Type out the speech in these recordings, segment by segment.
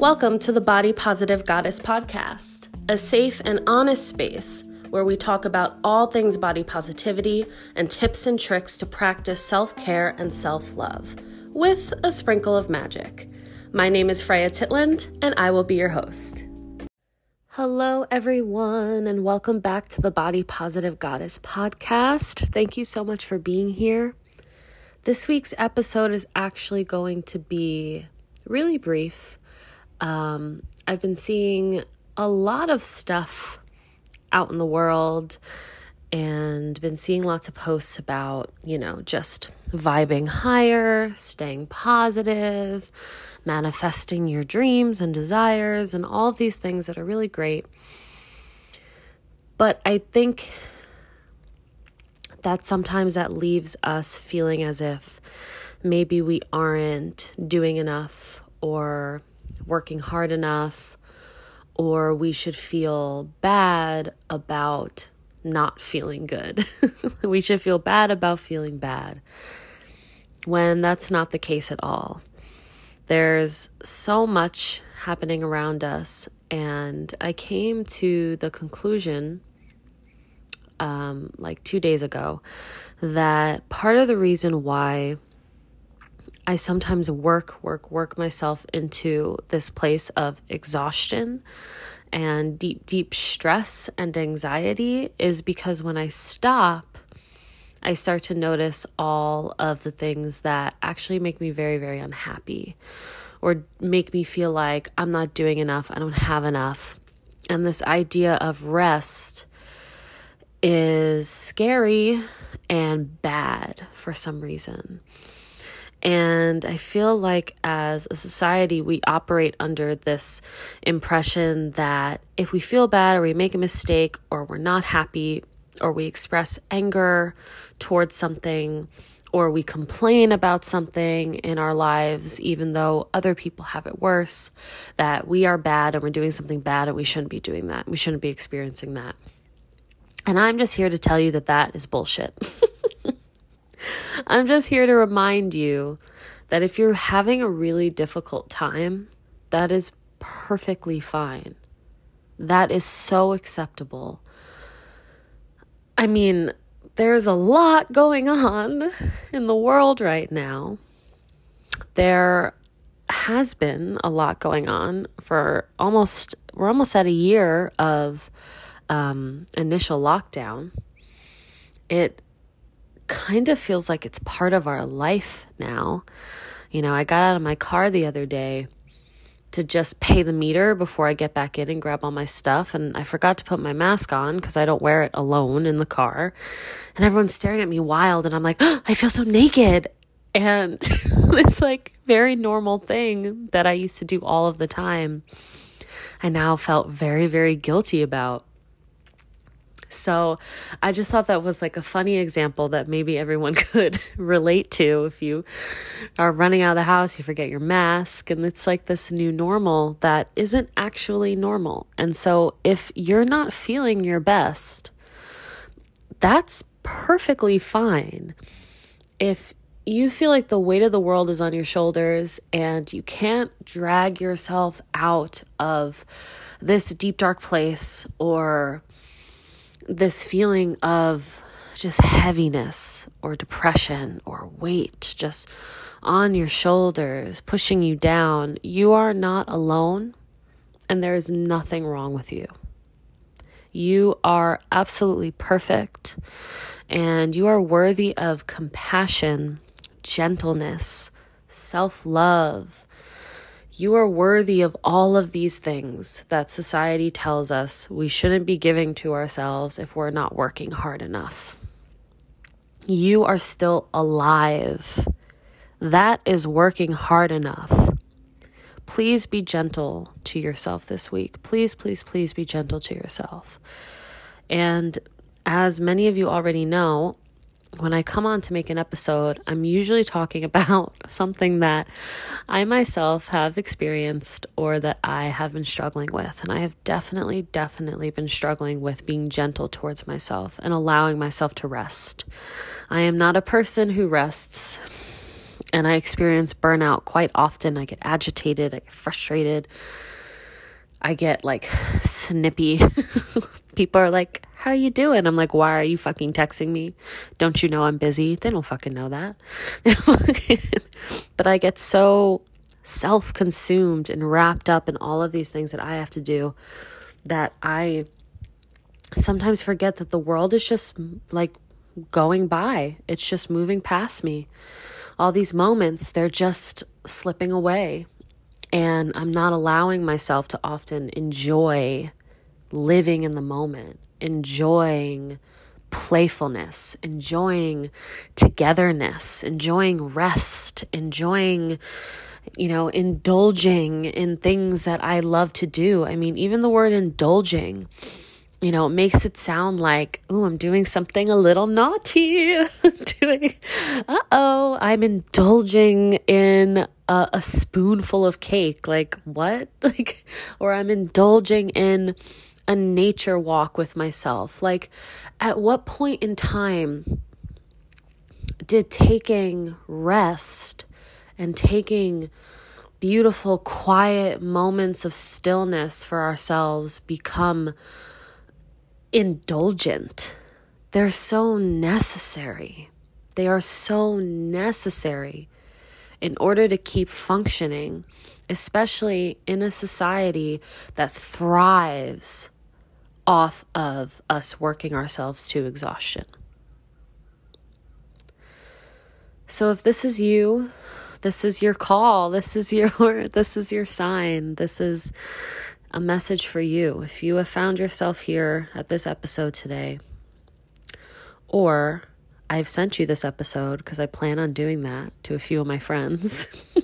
Welcome to the Body Positive Goddess podcast, a safe and honest space where we talk about all things body positivity and tips and tricks to practice self care and self love with a sprinkle of magic. My name is Freya Titland, and I will be your host. Hello, everyone, and welcome back to the Body Positive Goddess podcast. Thank you so much for being here. This week's episode is actually going to be really brief. Um, I've been seeing a lot of stuff out in the world and been seeing lots of posts about, you know, just vibing higher, staying positive, manifesting your dreams and desires, and all of these things that are really great. But I think that sometimes that leaves us feeling as if maybe we aren't doing enough or working hard enough or we should feel bad about not feeling good. we should feel bad about feeling bad when that's not the case at all. There's so much happening around us, and I came to the conclusion um, like two days ago that part of the reason why I sometimes work, work, work myself into this place of exhaustion and deep, deep stress and anxiety is because when I stop, I start to notice all of the things that actually make me very, very unhappy or make me feel like I'm not doing enough, I don't have enough. And this idea of rest is scary and bad for some reason. And I feel like as a society, we operate under this impression that if we feel bad or we make a mistake or we're not happy or we express anger towards something or we complain about something in our lives, even though other people have it worse, that we are bad and we're doing something bad and we shouldn't be doing that. We shouldn't be experiencing that. And I'm just here to tell you that that is bullshit. I'm just here to remind you that if you're having a really difficult time, that is perfectly fine. That is so acceptable. I mean, there's a lot going on in the world right now. There has been a lot going on for almost, we're almost at a year of um, initial lockdown. It kind of feels like it's part of our life now. You know, I got out of my car the other day to just pay the meter before I get back in and grab all my stuff. And I forgot to put my mask on because I don't wear it alone in the car. And everyone's staring at me wild. And I'm like, oh, I feel so naked. And it's like very normal thing that I used to do all of the time. I now felt very, very guilty about. So I just thought that was like a funny example that maybe everyone could relate to. If you are running out of the house, you forget your mask, and it's like this new normal that isn't actually normal. And so if you're not feeling your best, that's perfectly fine. If you feel like the weight of the world is on your shoulders and you can't drag yourself out of this deep dark place or this feeling of just heaviness or depression or weight just on your shoulders, pushing you down, you are not alone and there is nothing wrong with you. You are absolutely perfect and you are worthy of compassion, gentleness, self love, you are worthy of all of these things that society tells us we shouldn't be giving to ourselves if we're not working hard enough. You are still alive. That is working hard enough. Please be gentle to yourself this week. Please, please, please be gentle to yourself. And as many of you already know, when I come on to make an episode, I'm usually talking about something that I myself have experienced or that I have been struggling with. And I have definitely, definitely been struggling with being gentle towards myself and allowing myself to rest. I am not a person who rests. And I experience burnout quite often. I get agitated, I get frustrated, I get like snippy. People are like, How are you doing? I'm like, Why are you fucking texting me? Don't you know I'm busy? They don't fucking know that. but I get so self consumed and wrapped up in all of these things that I have to do that I sometimes forget that the world is just like going by, it's just moving past me. All these moments, they're just slipping away. And I'm not allowing myself to often enjoy living in the moment, enjoying playfulness, enjoying togetherness, enjoying rest, enjoying you know, indulging in things that I love to do. I mean, even the word indulging, you know, it makes it sound like, oh, I'm doing something a little naughty. doing, uh oh, I'm indulging in a, a spoonful of cake. Like, what? Like, or I'm indulging in a nature walk with myself. Like, at what point in time did taking rest and taking beautiful, quiet moments of stillness for ourselves become indulgent. They're so necessary. They are so necessary in order to keep functioning, especially in a society that thrives off of us working ourselves to exhaustion. So, if this is you, this is your call. This is your this is your sign. This is a message for you. If you have found yourself here at this episode today, or I've sent you this episode because I plan on doing that to a few of my friends.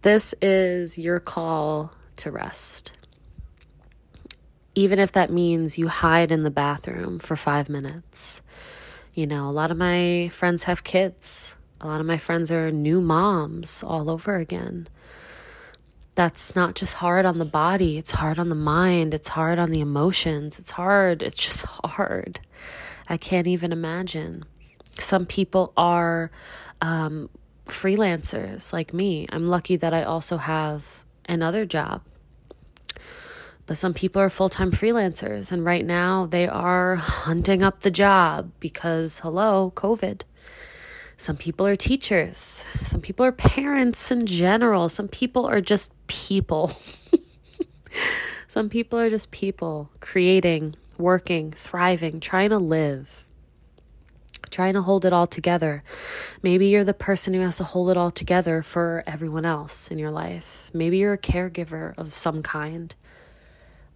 this is your call to rest. Even if that means you hide in the bathroom for five minutes. You know, a lot of my friends have kids. A lot of my friends are new moms all over again. That's not just hard on the body, it's hard on the mind, it's hard on the emotions, it's hard, it's just hard. I can't even imagine. Some people are um, freelancers like me. I'm lucky that I also have another job. But some people are full time freelancers, and right now they are hunting up the job because, hello, COVID. Some people are teachers. Some people are parents in general. Some people are just people. Some people are just people creating, working, thriving, trying to live, trying to hold it all together. Maybe you're the person who has to hold it all together for everyone else in your life. Maybe you're a caregiver of some kind.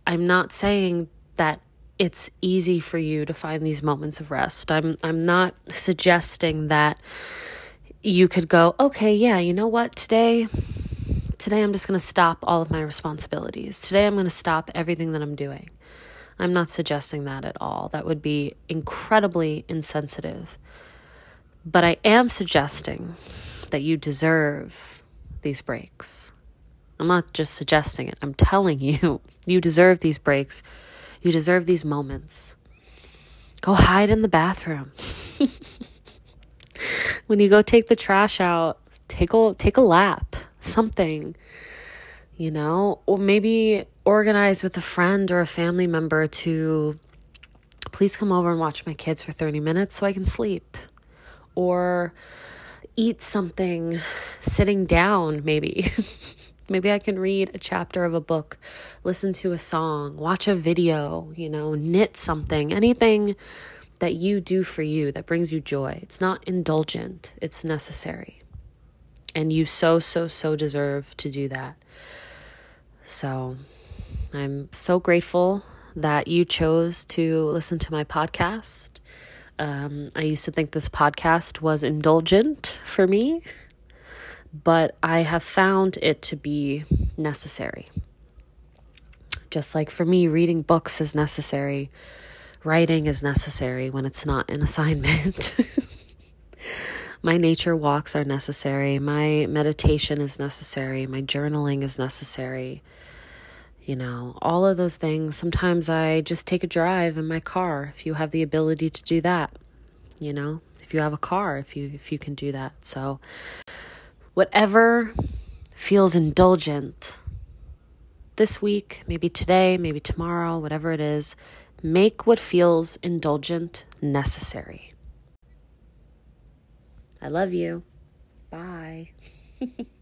I'm not saying that it's easy for you to find these moments of rest. I'm I'm not suggesting that you could go, "Okay, yeah, you know what? Today today I'm just going to stop all of my responsibilities. Today I'm going to stop everything that I'm doing." I'm not suggesting that at all. That would be incredibly insensitive. But I am suggesting that you deserve these breaks. I'm not just suggesting it. I'm telling you, you deserve these breaks you deserve these moments. Go hide in the bathroom. when you go take the trash out, take a take a lap, something. You know, or maybe organize with a friend or a family member to please come over and watch my kids for 30 minutes so I can sleep. Or eat something sitting down, maybe. Maybe I can read a chapter of a book, listen to a song, watch a video, you know, knit something, anything that you do for you that brings you joy. It's not indulgent, it's necessary. And you so, so, so deserve to do that. So I'm so grateful that you chose to listen to my podcast. Um, I used to think this podcast was indulgent for me but I have found it to be necessary. Just like for me, reading books is necessary, writing is necessary when it's not an assignment. my nature walks are necessary, my meditation is necessary, my journaling is necessary. You know, all of those things. Sometimes I just take a drive in my car if you have the ability to do that. You know, if you have a car, if you if you can do that. So whatever feels indulgent this week, maybe today, maybe tomorrow, whatever it is, make what feels indulgent necessary. I love you. Bye.